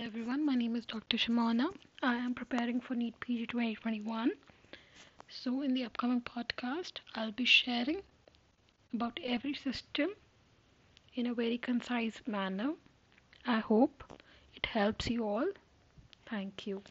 Hello everyone, my name is Dr. Shimona. I am preparing for NEET PG 2021. So, in the upcoming podcast, I'll be sharing about every system in a very concise manner. I hope it helps you all. Thank you.